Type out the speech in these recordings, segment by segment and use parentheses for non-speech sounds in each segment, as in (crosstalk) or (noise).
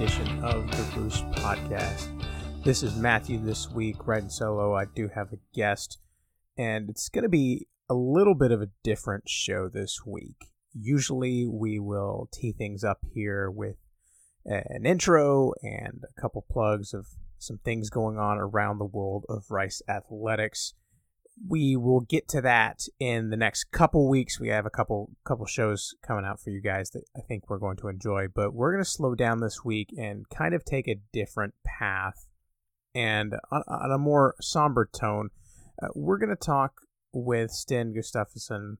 edition of the Roost Podcast. This is Matthew this week, riding solo. I do have a guest, and it's going to be a little bit of a different show this week. Usually, we will tee things up here with an intro and a couple plugs of some things going on around the world of Rice athletics we will get to that in the next couple weeks. We have a couple couple shows coming out for you guys that I think we're going to enjoy, but we're going to slow down this week and kind of take a different path and on, on a more somber tone. Uh, we're going to talk with Sten Gustafson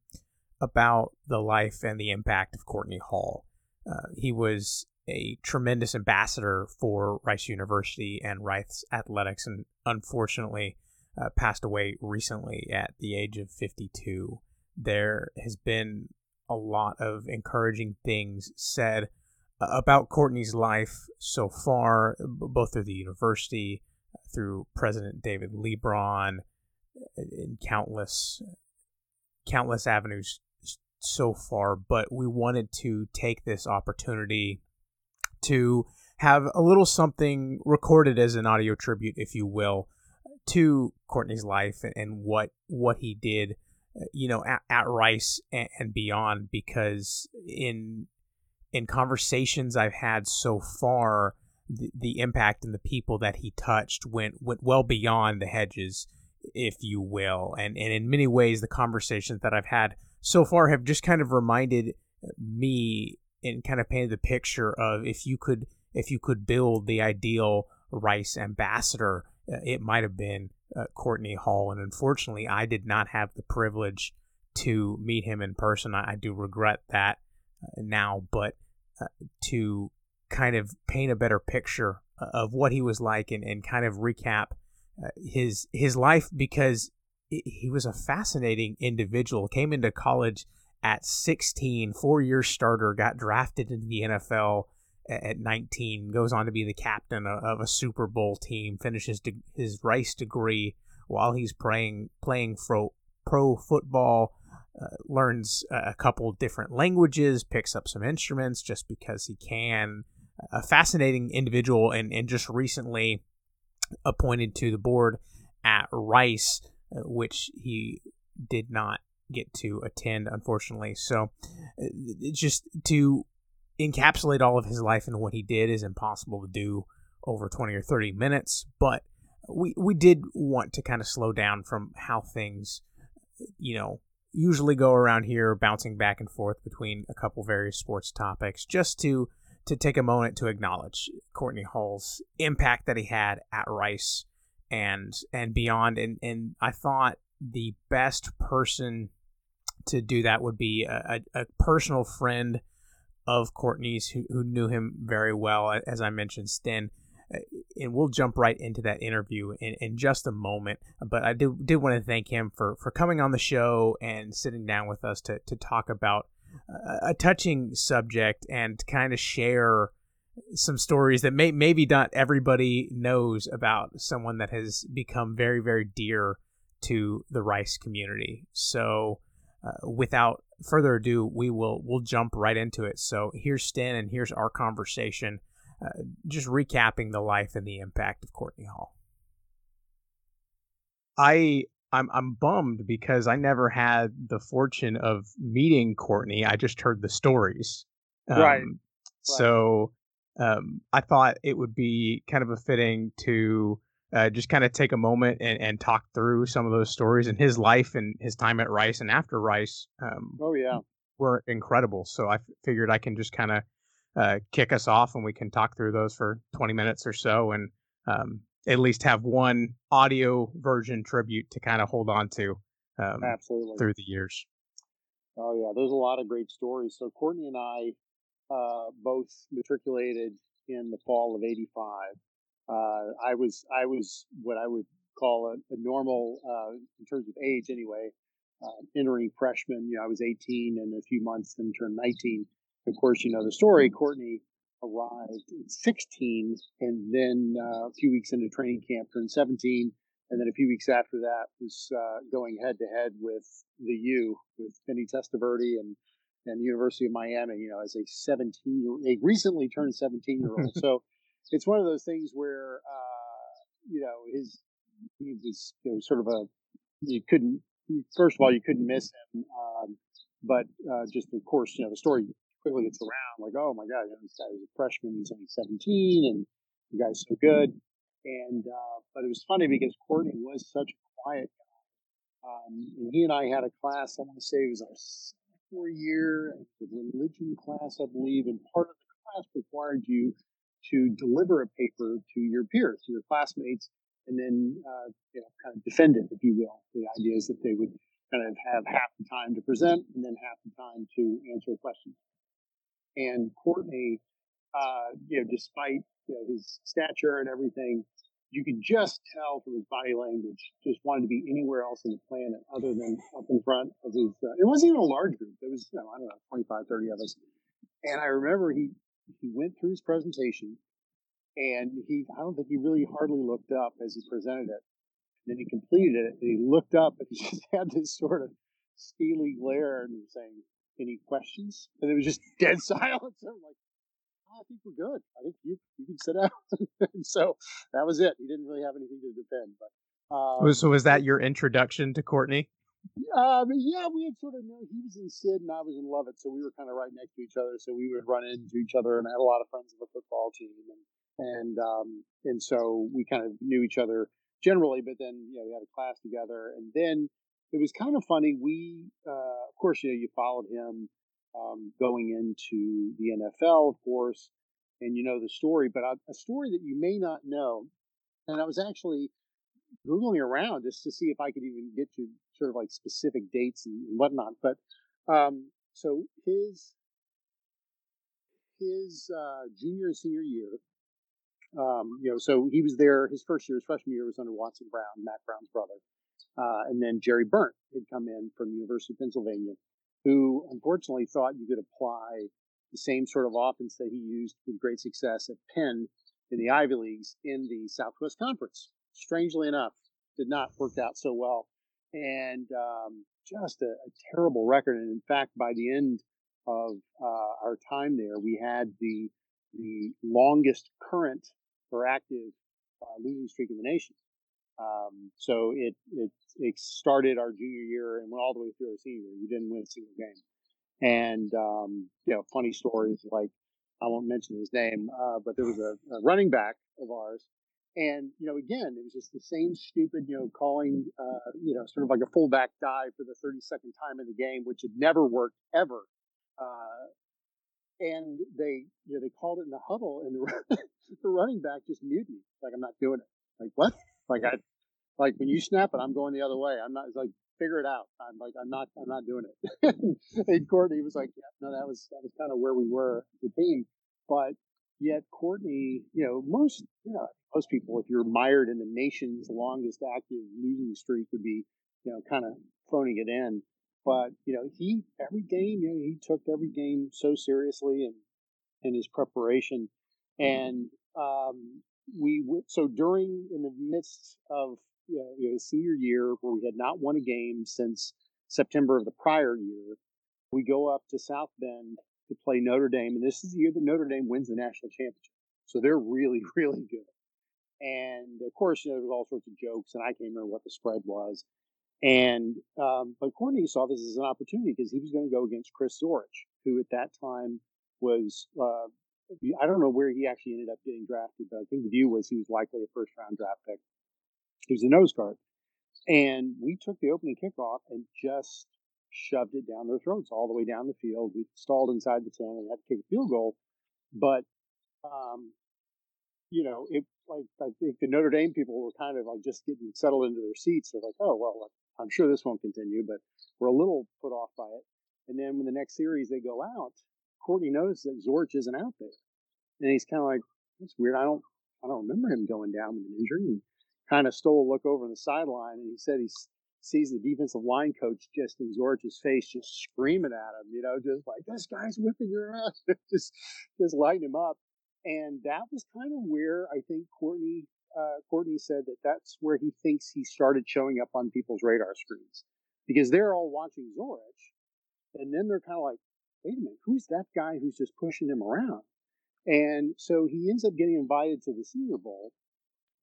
about the life and the impact of Courtney Hall. Uh, he was a tremendous ambassador for Rice University and Rice athletics, and unfortunately uh, passed away recently at the age of 52. There has been a lot of encouraging things said about Courtney's life so far, both through the university, through President David Leebron, uh, in countless, countless avenues so far. But we wanted to take this opportunity to have a little something recorded as an audio tribute, if you will, to Courtney's life and, what what he did, uh, you know, at, at Rice and, and, beyond. Because in in conversations I've had so far, the, the impact and the people that he touched went went well beyond the hedges, if you will. And and in many ways, the conversations that I've had so far have just kind of reminded me and kind of painted the picture of if you could if you could build the ideal Rice ambassador uh, it might have been uh, Courtney Hall. And unfortunately, I did not have the privilege to meet him in person. I, I do regret that uh, now, but uh, to kind of paint a better picture of what he was like and, and kind of recap his his life because he was a fascinating individual. Came into college at 16, four year starter, got drafted into the NFL at 19, goes on to be the captain of a Super Bowl team, finishes his Rice degree while he's playing playing pro, pro football, uh, learns a couple different languages, picks up some instruments just because he can. A fascinating individual, and, and just recently appointed to the board at Rice, uh, which he did not get to attend, unfortunately. So, uh, just to encapsulate all of his life and what he did is impossible to do over 20 or 30 minutes, but we we did want to kind of slow down from how things you know usually go around here bouncing back and forth between a couple various sports topics just to to take a moment to acknowledge Courtney Hall's impact that he had at Rice and and beyond and and I thought the best person to do that would be a, a, a personal friend of Courtney's who, who knew him very well, as I mentioned, Sten. Uh, and we'll jump right into that interview in, in just a moment. But I did, did want to thank him for, for coming on the show and sitting down with us to, to talk about a, a touching subject and kind of share some stories that may maybe not everybody knows about someone that has become very very dear to the Rice community. So, uh, without further ado, we will we'll jump right into it. So here's Sten, and here's our conversation, uh, just recapping the life and the impact of Courtney Hall. I I'm I'm bummed because I never had the fortune of meeting Courtney. I just heard the stories. Um, right. So um, I thought it would be kind of a fitting to uh, just kind of take a moment and, and talk through some of those stories and his life and his time at Rice and after Rice. Um, oh yeah, were incredible. So I f- figured I can just kind of uh, kick us off and we can talk through those for 20 minutes or so and um, at least have one audio version tribute to kind of hold on to um, absolutely through the years. Oh yeah, there's a lot of great stories. So Courtney and I uh, both matriculated in the fall of '85 uh, I was I was what I would call a, a normal uh, in terms of age anyway. Uh, entering freshman, you know, I was 18 in a few months, then turned 19. Of course, you know the story. Courtney arrived at 16, and then uh, a few weeks into training camp, turned 17, and then a few weeks after that was uh, going head to head with the U with Vinny Testaverde and and the University of Miami, you know, as a 17 year, a recently turned 17 year old. (laughs) so it's one of those things where, uh, you know, his, he was you know, sort of a, you couldn't, first of all, you couldn't miss him. Um, but, uh, just of course, you know, the story quickly gets around like, oh my God, you know, this guy was a freshman, he's only 17 and the guy's so good. And, uh, but it was funny because Courtney was such a quiet guy. Um, and he and I had a class, I want to say it was our sophomore year, religion class, I believe, and part of the class required you to deliver a paper to your peers, to your classmates, and then uh, you know, kind of defend it, if you will. The idea is that they would kind of have half the time to present and then half the time to answer a question. And Courtney, uh, you know, despite you know his stature and everything, you could just tell from his body language, just wanted to be anywhere else on the planet other than up in front of his. Uh, it wasn't even a large group. It was, you know, I don't know, 25, 30 of us. And I remember he he went through his presentation, and he I don't think he really hardly looked up as he presented it. And then he completed it, and he looked up, and (laughs) he just had this sort of steely glare, and he was saying, "Any questions?" And it was just (laughs) dead silence. I'm like, oh, I think we're good. I think you you can sit down. (laughs) so that was it. He didn't really have anything to defend. But um, so was that your introduction to Courtney? Um, yeah, we had sort of known he was in Sid and I was in Lovett, so we were kind of right next to each other. So we would run into each other, and I had a lot of friends on the football team, and and um, and so we kind of knew each other generally. But then you know we had a class together, and then it was kind of funny. We, uh, of course, you know, you followed him um, going into the NFL, of course, and you know the story, but a, a story that you may not know. And I was actually googling around just to see if I could even get to sort of like specific dates and, and whatnot. But um, so his his uh, junior and senior year, um, you know, so he was there. His first year, his freshman year, was under Watson Brown, Mack Brown's brother, uh, and then Jerry Berndt had come in from University of Pennsylvania who unfortunately thought you could apply the same sort of offense that he used with great success at Penn in the Ivy Leagues in the Southwest Conference. Strangely enough, did not work out so well, and um, just a, a, terrible record. And in fact, by the end of uh, our time there, we had the the longest current or active uh, losing streak in the nation. Um, so it, it, it started our junior year and went all the way through our senior year. We didn't win a single game. And, um, you know, funny stories like, I won't mention his name, uh, but there was a, a, running back of ours. And, you know, again, it was just the same stupid, you know, calling, uh, you know, sort of like a fullback dive for the 32nd time in the game, which had never worked ever. Uh, and they, you know, they called it in the huddle and the, (laughs) the running back just muted me. Like, I'm not doing it. Like, what? Like I, like when you snap it, I'm going the other way. I'm not. It's like figure it out. I'm like I'm not. I'm not doing it. (laughs) and Courtney was like, yeah, no, that was that was kind of where we were the team. But yet Courtney, you know, most you know most people, if you're mired in the nation's longest active losing streak, would be you know kind of phoning it in. But you know, he every game, you know, he took every game so seriously and in his preparation, and um, we so during in the midst of you know, you know, senior year where we had not won a game since September of the prior year, we go up to South Bend to play Notre Dame, and this is the year that Notre Dame wins the national championship. So they're really, (laughs) really good. And of course, you know, there was all sorts of jokes, and I can't remember what the spread was. And um, but Courtney saw this as an opportunity because he was going to go against Chris Zorich, who at that time was uh, I don't know where he actually ended up getting drafted, but I think the view was he was likely a first round draft pick. He was a nose guard. And we took the opening kickoff and just shoved it down their throats all the way down the field. We stalled inside the 10 and had to kick a field goal. But, um, you know, it like I think the Notre Dame people were kind of like just getting settled into their seats. They're like, oh well, I'm sure this won't continue, but we're a little put off by it. And then when the next series they go out, Courtney noticed that Zorich isn't out there, and he's kind of like, "That's weird. I don't, I don't remember him going down with an injury." He kind of stole a look over the sideline, and he said he sees the defensive line coach just in Zorich's face, just screaming at him, you know, just like this guy's whipping your ass, (laughs) just just lighting him up. And that was kind of where I think Courtney uh, Courtney said that that's where he thinks he started showing up on people's radar screens because they're all watching Zorich, and then they're kind of like, wait a minute, who's that guy who's just pushing him around? And so he ends up getting invited to the Senior Bowl,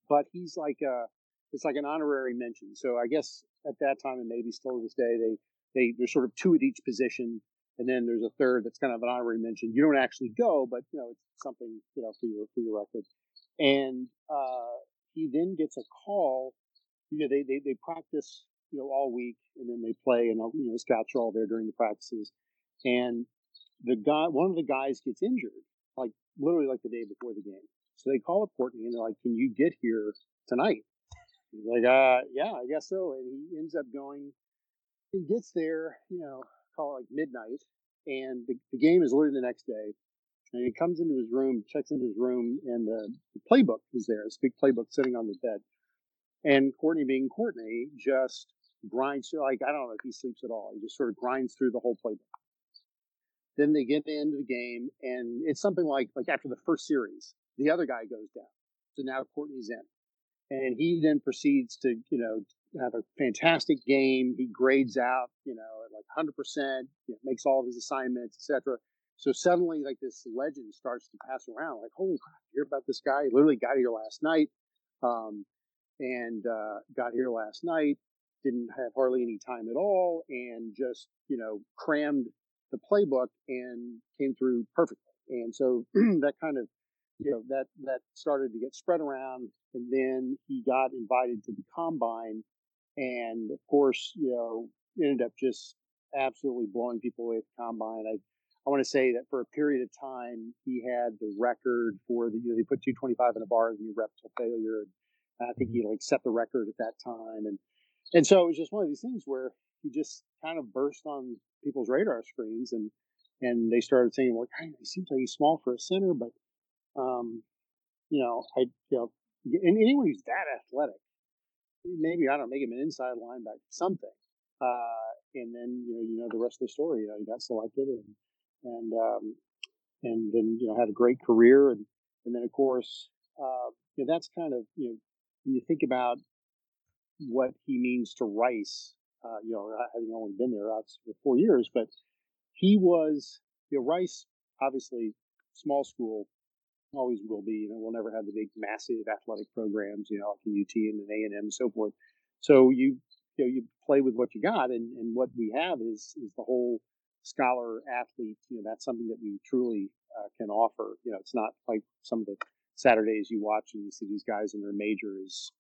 but he's like a, it's like an honorary mention. So I guess at that time, and maybe still to this day, they, they, there's sort of two at each position. And then there's a third that's kind of an honorary mention. You don't actually go, but you know, it's something, you know, for your, for your record. And, uh, he then gets a call. You know, they, they, they practice, you know, all week and then they play and, you know, scouts are all there during the practices. And the guy, one of the guys gets injured, like literally like the day before the game. So they call up Courtney and they're like, can you get here tonight? He's like, uh, yeah, I guess so. And he ends up going, he gets there, you know, call it like midnight and the, the game is literally the next day. And he comes into his room, checks into his room, and the, the playbook is there, a big playbook sitting on the bed. And Courtney, being Courtney, just grinds like I don't know if he sleeps at all. He just sort of grinds through the whole playbook. Then they get into the game, and it's something like like after the first series, the other guy goes down, so now Courtney's in, and he then proceeds to you know have a fantastic game. He grades out you know like 100 percent, makes all of his assignments, etc. So suddenly, like this legend starts to pass around. Like, holy crap! You hear about this guy? He literally got here last night, um, and uh, got here last night. Didn't have hardly any time at all, and just you know crammed the playbook and came through perfectly. And so (clears throat) that kind of you know that that started to get spread around, and then he got invited to the combine, and of course, you know, ended up just absolutely blowing people away at the combine. I I want to say that for a period of time, he had the record for the, you know, they put 225 in a bar and you rep to failure. And I think he like set the record at that time. And, and so it was just one of these things where he just kind of burst on people's radar screens and, and they started saying, well, he seems like he's small for a center, but, um, you know, I, you know, and anyone who's that athletic, maybe, I don't make him an inside linebacker, something. Uh, and then, you know, you know, the rest of the story, you know, he got selected and, and um, and then you know had a great career and and then of course uh, you know that's kind of you know when you think about what he means to Rice, uh, you know having only been there uh, for four years, but he was you know Rice obviously small school always will be you know we'll never have the big massive athletic programs you know like the UT and an A and M and so forth. So you you know you play with what you got and and what we have is is the whole scholar athlete, you know, that's something that we truly uh, can offer. You know, it's not like some of the Saturdays you watch and you see these guys in their majors.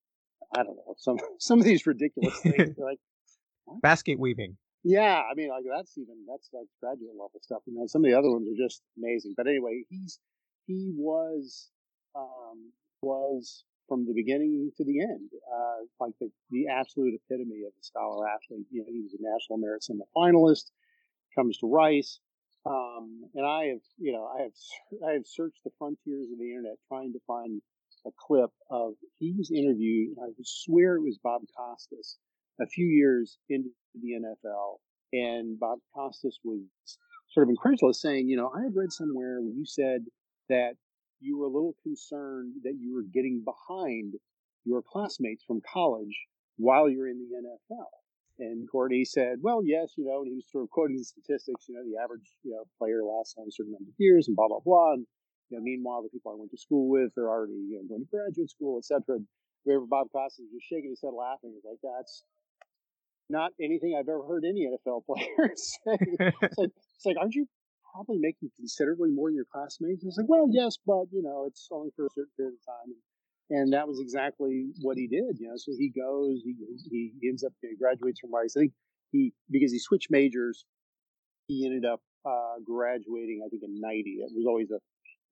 I don't know some (laughs) some of these ridiculous (laughs) things. like what? basket weaving. Yeah, I mean, like that's even that's like graduate level stuff. You know, some of the other ones are just amazing. But anyway, he's he was um, was from the beginning to the end, uh, like the, the absolute epitome of a scholar athlete. You know, he was a national merit semifinalist comes to Rice. Um, and I have, you know, I have, I have searched the frontiers of the internet trying to find a clip of he was interviewed. I swear it was Bob Costas a few years into the NFL, and Bob Costas was sort of incredulous, saying, you know, I had read somewhere where you said that you were a little concerned that you were getting behind your classmates from college while you're in the NFL. And Courtney said, well, yes, you know, and he was sort of quoting the statistics, you know, the average, you know, player lasts a certain number of years and blah, blah, blah. And, you know, meanwhile, the people I went to school with, they're already, you know, going to graduate school, et cetera. And Bob Costas was just shaking his head laughing. He's like, that's not anything I've ever heard any NFL (laughs) player (laughs) say. it's, like, it's like, aren't you probably making considerably more than your classmates? And it's like, well, yes, but, you know, it's only for a certain period of time. And, and that was exactly what he did. You know, so he goes, he he ends up he graduates from Rice. I think he because he switched majors, he ended up uh, graduating. I think in '90. It was always a,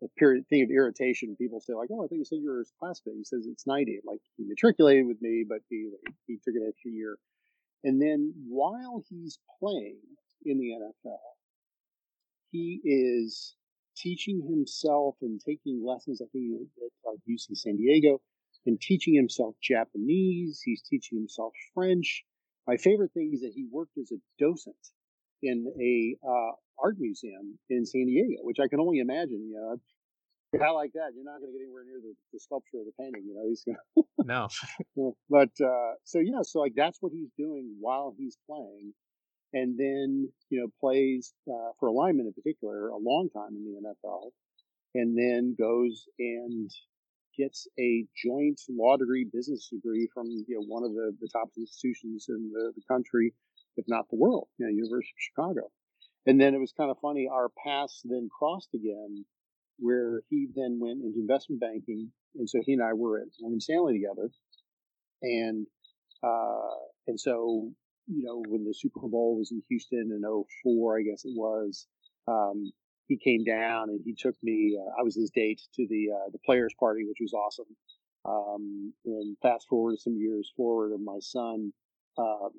a period thing of irritation. People say like, "Oh, I think you said you were his classmate." He says it's '90. Like he matriculated with me, but he he took an extra year. And then while he's playing in the NFL, he is teaching himself and taking lessons, I think, at like UC San Diego, and teaching himself Japanese. He's teaching himself French. My favorite thing is that he worked as a docent in a uh, art museum in San Diego, which I can only imagine. You know, a guy like that, you're not going to get anywhere near the, the, sculpture or the painting. You know, he's going no. (laughs) but uh, so yeah, so like that's what he's doing while he's playing, and then you know plays uh, for alignment in particular a long time in the NFL, and then goes and gets a joint law degree, business degree from you know one of the, the top institutions in the, the country, if not the world, you know, University of Chicago. And then it was kind of funny. Our paths then crossed again, where he then went into investment banking, and so he and I were at Morgan Stanley together, and uh, and so you know when the Super Bowl was in Houston in 04, I guess it was. Um, he came down and he took me. Uh, I was his date to the uh, the players party, which was awesome. Um, and fast forward some years forward, of my son, um,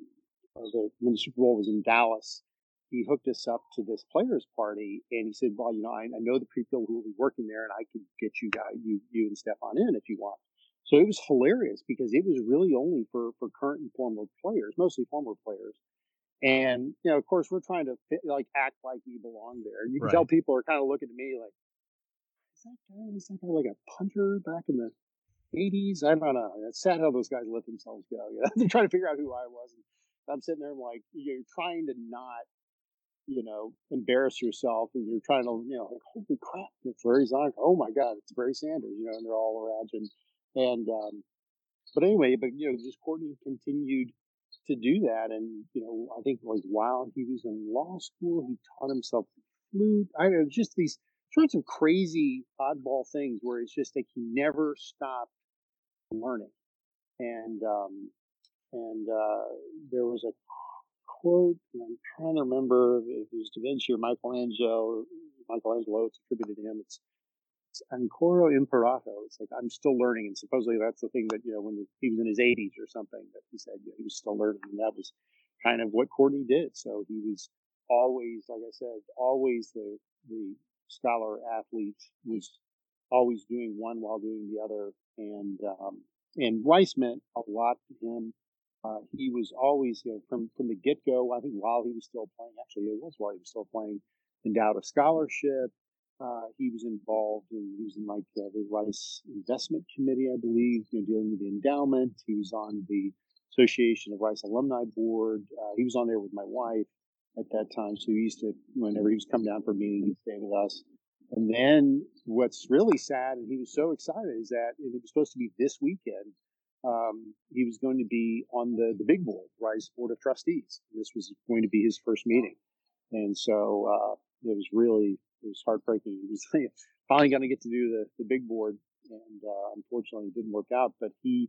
the, when the Super Bowl was in Dallas, he hooked us up to this players party, and he said, "Well, you know, I, I know the people who will be working there, and I could get you guys, you you and Stefan in if you want." So it was hilarious because it was really only for for current and former players, mostly former players. And you know, of course, we're trying to fit, like act like we belong there. You can right. tell people are kind of looking at me like, "Is that guy? Is that guy like a punter back in the '80s?" I don't know. It's sad how those guys let themselves go. You know? (laughs) They're trying to figure out who I was. And I'm sitting there like, you're trying to not, you know, embarrass yourself, and you're trying to, you know, like, holy crap, it's Larry Zonk. Oh my God, it's Barry Sanders. You know, and they're all around and and um, but anyway, but you know, just Courtney continued to do that. And, you know, I think it was while he was in law school, he taught himself flute. I know just these sorts of crazy oddball things where it's just like he never stopped learning. And, um, and, uh, there was a quote, and I'm trying to remember if it was Da Vinci or Michelangelo, Michelangelo, it's attributed to him. It's ancora Imperato. It's like I'm still learning, and supposedly that's the thing that you know when he was in his 80s or something that he said he was still learning, and that was kind of what Courtney did. So he was always, like I said, always the the scholar athlete was always doing one while doing the other, and um, and Rice meant a lot to him. Uh, he was always, you know, from from the get go. I think while he was still playing, actually, it was while he was still playing, endowed a scholarship. Uh, he was involved in, he was in like uh, the Rice Investment Committee, I believe, you know, dealing with the endowment. He was on the Association of Rice Alumni Board. Uh, he was on there with my wife at that time. So he used to, whenever he was come down for a meeting, he'd stay with us. And then what's really sad, and he was so excited, is that it was supposed to be this weekend. Um, he was going to be on the, the big board, Rice Board of Trustees. This was going to be his first meeting. And so uh, it was really it was heartbreaking. (laughs) He was finally going to get to do the, the big board, and uh, unfortunately, it didn't work out. But he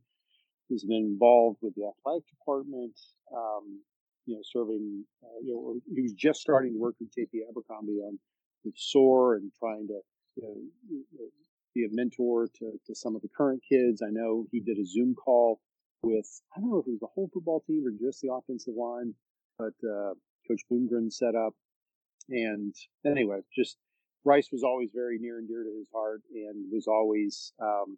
has been involved with the athletic department. Um, you know, serving. Uh, you know, he was just starting to work with JP Abercrombie on with SOAR and trying to you know, be a mentor to, to some of the current kids. I know he did a Zoom call with I don't know if it was the whole football team or just the offensive line, but uh, Coach Bloomgren set up. And anyway, just Rice was always very near and dear to his heart, and was always, um,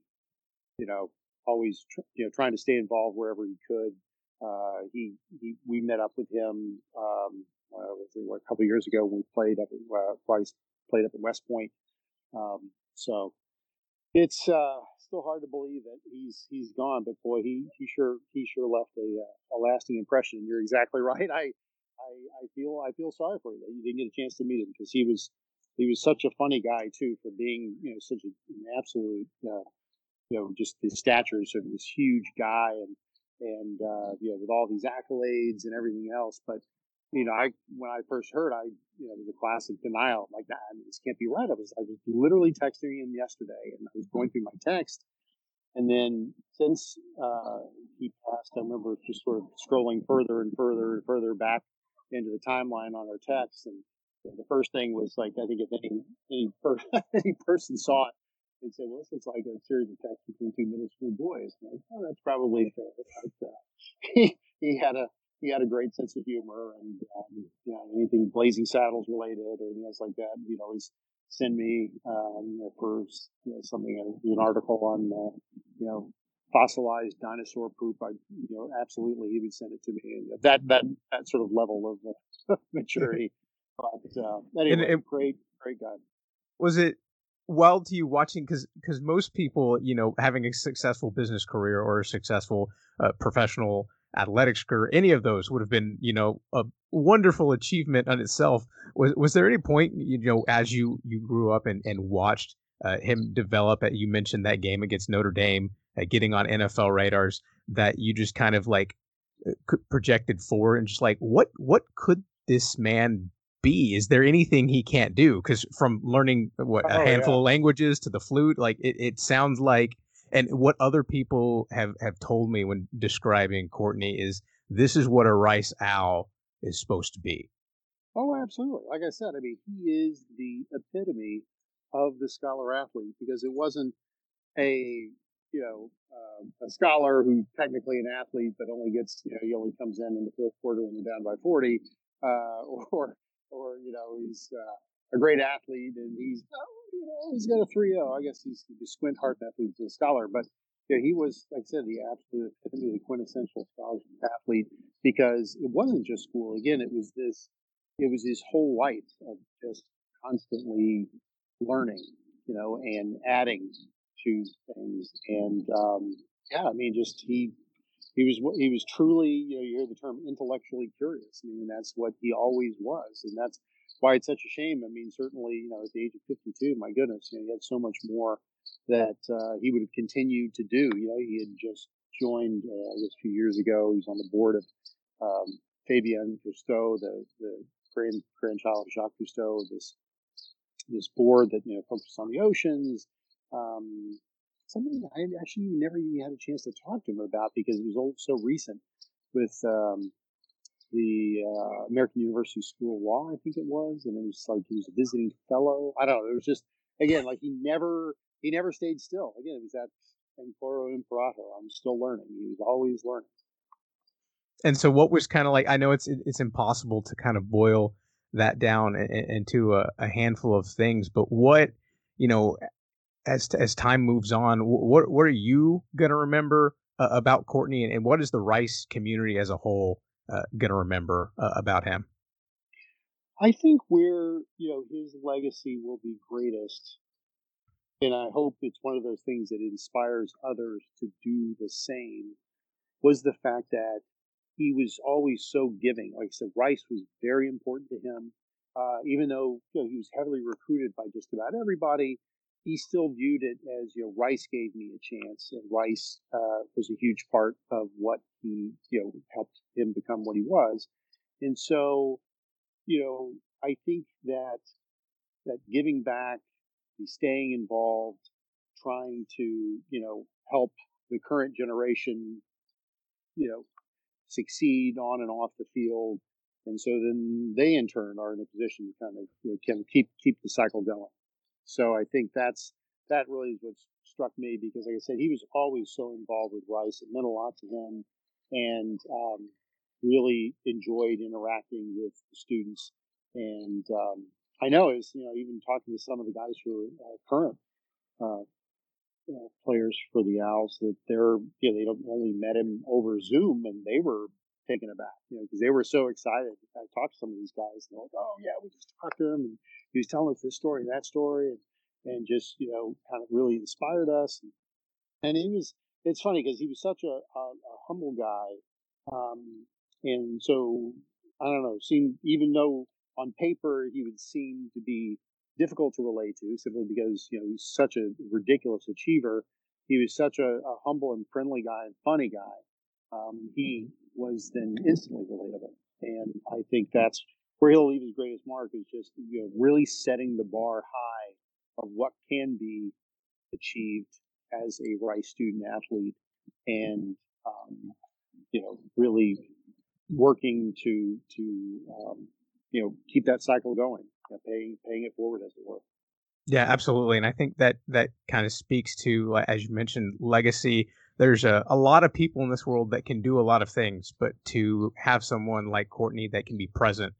you know, always tr- you know trying to stay involved wherever he could. Uh, he, he we met up with him um, uh, a couple years ago when we played up at uh, Rice played up at West Point. Um, so it's uh, still hard to believe that he's he's gone, but boy, he he sure he sure left a uh, a lasting impression. You're exactly (laughs) right. I I, I feel I feel sorry for you that you didn't get a chance to meet him because he was he was such a funny guy too for being you know such an absolute uh, you know just his stature sort of this huge guy and and uh, you know with all these accolades and everything else. But you know I when I first heard I you know the classic denial I'm like that I mean, this can't be right. I was I was literally texting him yesterday and I was going through my text. And then since uh, he passed I remember just sort of scrolling further and further and further back into the timeline on our text and the first thing was like, I think if any any, per, (laughs) any person saw it, they'd say, "Well, this looks like a series of texts between two middle school boys." Like, oh, that's probably fair. (laughs) But, uh, he he had a he had a great sense of humor, and um, you know anything Blazing Saddles related or anything like that, he'd always send me um, for you know, something uh, an article on uh, you know fossilized dinosaur poop. I you know absolutely he would send it to me, and that that that sort of level of uh, (laughs) maturity but uh, anyway, and great, great guy. Was it wild to you watching? Because because most people, you know, having a successful business career or a successful uh, professional athletics career, any of those would have been, you know, a wonderful achievement on itself. Was was there any point, you know, as you you grew up and and watched uh, him develop? You mentioned that game against Notre Dame, uh, getting on NFL radars, that you just kind of like uh, projected forward and just like, what what could this man be? Is there anything he can't do? Because from learning what a oh, handful yeah. of languages to the flute, like it, it sounds like and what other people have have told me when describing Courtney is this is what a rice owl is supposed to be. Oh, absolutely. Like I said, I mean, he is the epitome of the scholar athlete because it wasn't a you know uh, a scholar who technically an athlete but only gets you know he only comes in in the fourth quarter when we're down by forty, uh, (laughs) or or you know he's uh, a great athlete and he's oh, you know he's got a 3-0. I guess he's the squint heart athlete, he's a scholar, but yeah, he was like I said the absolute epitome, the quintessential scholarship athlete because it wasn't just school. Again, it was this, it was his whole life of just constantly learning, you know, and adding to things. And um, yeah, I mean, just he he was he was truly you know you hear the term intellectually curious. I mean, that's what he always was, and that's why it's such a shame. I mean, certainly, you know, at the age of 52, my goodness, you know, he had so much more that uh, he would have continued to do. You know, he had just joined, uh, I guess, a few years ago. He was on the board of um, Fabien Cousteau, the, the grand, grandchild of Jacques Cousteau, this this board that you know focuses on the oceans. Um, something I actually never even had a chance to talk to him about because it was all so recent with um, the uh, American University School of Law, I think it was, and it was like he was a visiting fellow. I don't know. It was just again like he never he never stayed still. Again, it was that Ancora Imperator. I'm still learning. He was always learning. And so, what was kind of like? I know it's it's impossible to kind of boil that down into a, a handful of things, but what you know, as as time moves on, what what are you gonna remember uh, about Courtney, and, and, what is the Rice community as a whole uh, gonna remember uh, about him? I think where you know his legacy will be greatest and I hope it's one of those things that inspires others to do the same, was the fact that he was always so giving. Like I said, Rice was very important to him. Uh, even though you know, he was heavily recruited by just about everybody, he still viewed it as you know Rice gave me a chance, and Rice uh, was a huge part of what he you know helped him become what he was. And so, you know, I think that that giving back staying involved, trying to, you know, help the current generation, you know, succeed on and off the field. And so then they in turn are in a position to kind of, you know, keep, keep the cycle going. So I think that's, that really is what struck me because like I said, he was always so involved with Rice. It meant a lot to him and, um, really enjoyed interacting with students and, um, I know is you know even talking to some of the guys who are uh, current uh, players for the Owls that they're you know they only met him over Zoom and they were taken aback you know because they were so excited. I talked to some of these guys and they're like, oh yeah, we just talked to him and he was telling us this story and that story and and just you know kind of really inspired us and, and he was it's funny because he was such a, a, a humble guy um, and so I don't know seemed even though on paper he would seem to be difficult to relate to simply because you know he's such a ridiculous achiever. He was such a, a humble and friendly guy and funny guy. Um, he was then instantly relatable, and I think that's where he'll leave his greatest mark is just you know really setting the bar high of what can be achieved as a Rice student athlete, and um, you know really working to to um, you know keep that cycle going, you know, paying paying it forward as it were. Yeah, absolutely, and I think that that kind of speaks to, as you mentioned, legacy. There's a, a lot of people in this world that can do a lot of things, but to have someone like Courtney that can be present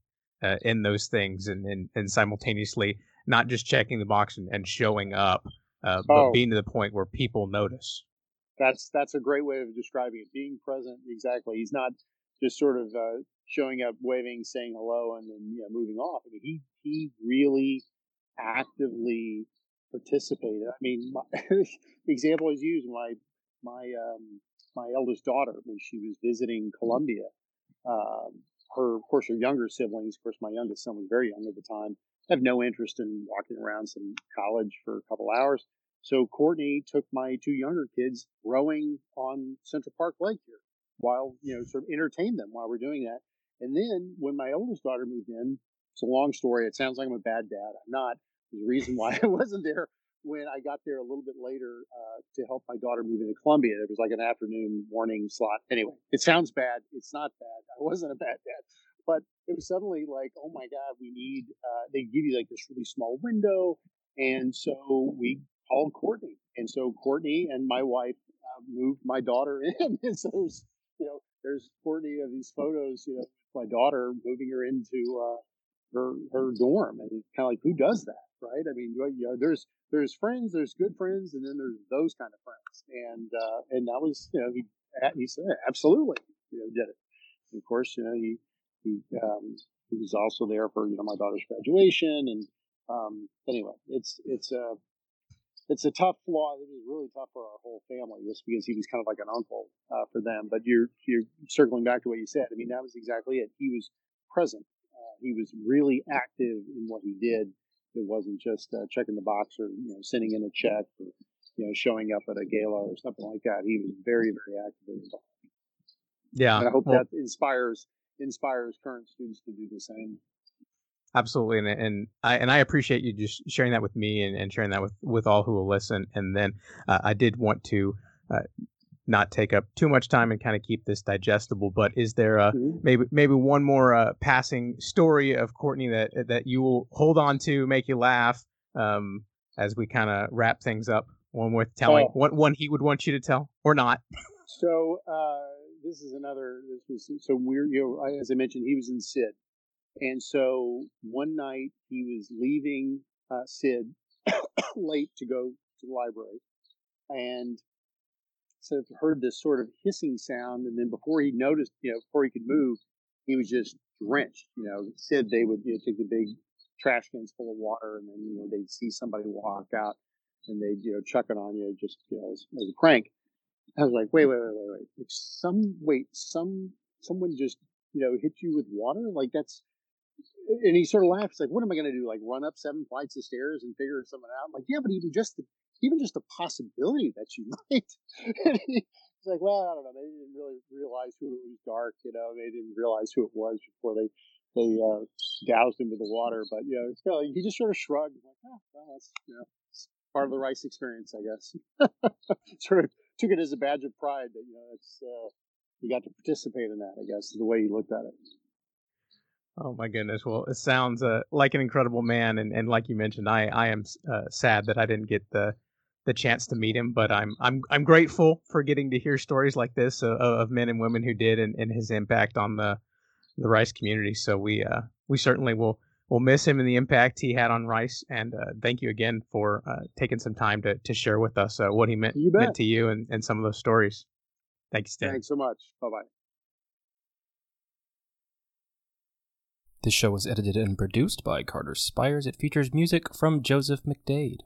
uh, in those things and, and, and simultaneously not just checking the box and, and showing up, uh, but oh. being to the point where people notice. That's that's a great way of describing it. Being present, exactly. He's not just sort of uh, showing up, waving, saying hello, and then you know, moving off. I mean, he he really actively participated. I mean, my, the (laughs) example is used my my um, my eldest daughter when she was visiting Columbia. Um, her, of course, her younger siblings. Of course, my youngest son was very young at the time. Have no interest in walking around some college for a couple hours. So Courtney took my two younger kids rowing on Central Park Lake here while, you know, sort of entertained them while we're doing that. And then when my oldest daughter moved in, it's a long story. It sounds like I'm a bad dad. I'm not. A reason why (laughs) I wasn't there when I got there a little bit later uh, to help my daughter move into Columbia. There was like an afternoon morning slot. Anyway, it sounds bad. It's not bad. I wasn't a bad dad. But it was suddenly like, oh my God, we need, uh, they give you like this really small window. And so we called Courtney. And so Courtney and my wife uh, moved my daughter (laughs) in. and so there's, you know, there's Courtney of these photos, you know, my daughter moving her into uh, her her dorm, and it's kind of like who does that, right? I mean, you know, there's there's friends, there's good friends, and then there's those kind of friends, and uh, and that was you know he he said absolutely you know did it. And of course, you know he he um, he was also there for you know my daughter's graduation, and um, anyway, it's it's a it's a tough flaw. It was really tough for our whole family, just because he was kind of like an uncle uh, for them. But you're you're circling back to what you said. I mean, that was exactly it. He was present. Uh, he was really active in what he did. It wasn't just uh, checking the box or you know sending in a check or you know showing up at a gala or something like that. He was very very actively involved. Yeah, and I hope well, that inspires inspires current students to do the same. Absolutely, and and I and I appreciate you just sharing that with me and, and sharing that with with all who will listen. And then uh, I did want to uh, not take up too much time and kind of keep this digestible. But is there a, mm-hmm. maybe maybe one more uh, passing story of Courtney that that you will hold on to, make you laugh um, as we kind of wrap things up? One worth telling, oh. one one he would want you to tell, or not? so uh, this is another. This was so weird. You know, as I mentioned, he was in Sid, and so one night he was leaving uh, Sid (coughs) late to go to the library, and so heard this sort of hissing sound, and then before he noticed, you know, before he could move, he was just drenched. You know, said they would you know, take the big trash cans full of water, and then you know they'd see somebody walk out, and they'd you know chuck it on you just you know as, as a prank. I was like, wait, wait, wait, wait, wait. Like some wait, some someone just you know hit you with water? Like that's and he sort of laughs like, "What am I going to do? Like run up seven flights of stairs and figure something out?" I'm like, "Yeah, but even just the, even just the possibility that you (laughs) might." he's like, "Well, I don't know. They didn't really realize who it was dark. You know, they didn't realize who it was before they they uh, doused him with the water. But you know, so he just sort of shrugged, like, "Oh, well, that's you know, part of the Rice experience, I guess." (laughs) sort of took it as a badge of pride that you know it's uh, you got to participate in that. I guess is the way he looked at it. Oh my goodness! Well, it sounds uh, like an incredible man, and, and like you mentioned, I I am uh, sad that I didn't get the the chance to meet him, but I'm I'm I'm grateful for getting to hear stories like this of, of men and women who did, and, and his impact on the the Rice community. So we uh we certainly will will miss him and the impact he had on Rice. And uh, thank you again for uh, taking some time to to share with us uh, what he meant meant to you and, and some of those stories. Thanks, you, Stan. Thanks so much. Bye bye. This show was edited and produced by Carter Spires. It features music from Joseph McDade.